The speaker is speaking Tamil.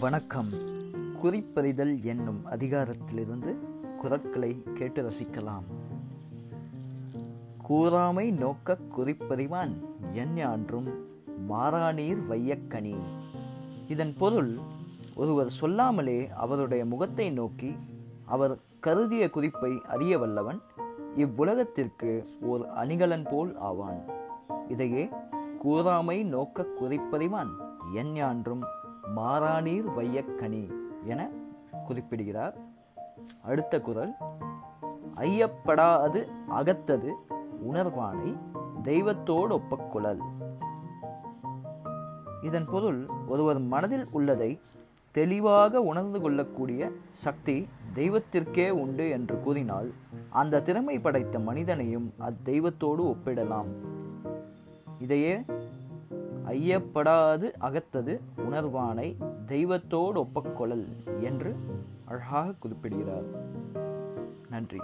வணக்கம். குறிப்பறிதல் என்னும் அதிகாரத்திலிருந்து குரற்களை கேட்டு ரசிக்கலாம். கூறாமை நோக்கக் குறிப்பறிவான் எஞ்ஞான்றும் மாறாநீர் வையக்கனி இதன் பொருள் ஒருவர் சொல்லாமலே அவருடைய முகத்தை நோக்கி அவர் கருதிய குறிப்பை அறிய வல்லவன் இவ்வுலகத்திற்கு ஓர் அணிகலன் போல் ஆவான். இதையே கூறாமை நோக்கக் குறிப்பறிவான் எஞ்ஞான்றும் மாறாநீர் வையக்கனி என குறிப்பிடுகிறார். அடுத்த குரல் ஐயப்படாது அகத்தது உணர்வானை தெய்வத்தோடு ஒப்பக்குழல் இதன் பொருள் ஒருவர் மனதில் உள்ளதை தெளிவாக உணர்ந்து கொள்ளக்கூடிய சக்தி தெய்வத்திற்கே உண்டு என்று கூறினால் அந்த திறமை படைத்த மனிதனையும் அத்தெய்வத்தோடு ஒப்பிடலாம். இதையே ஐயப்படாது அகத்தது உணர்வானை தெய்வத்தோடு ஒப்பக்கொள்ளல் என்று அழகாக குறிப்பிடுகிறார். நன்றி.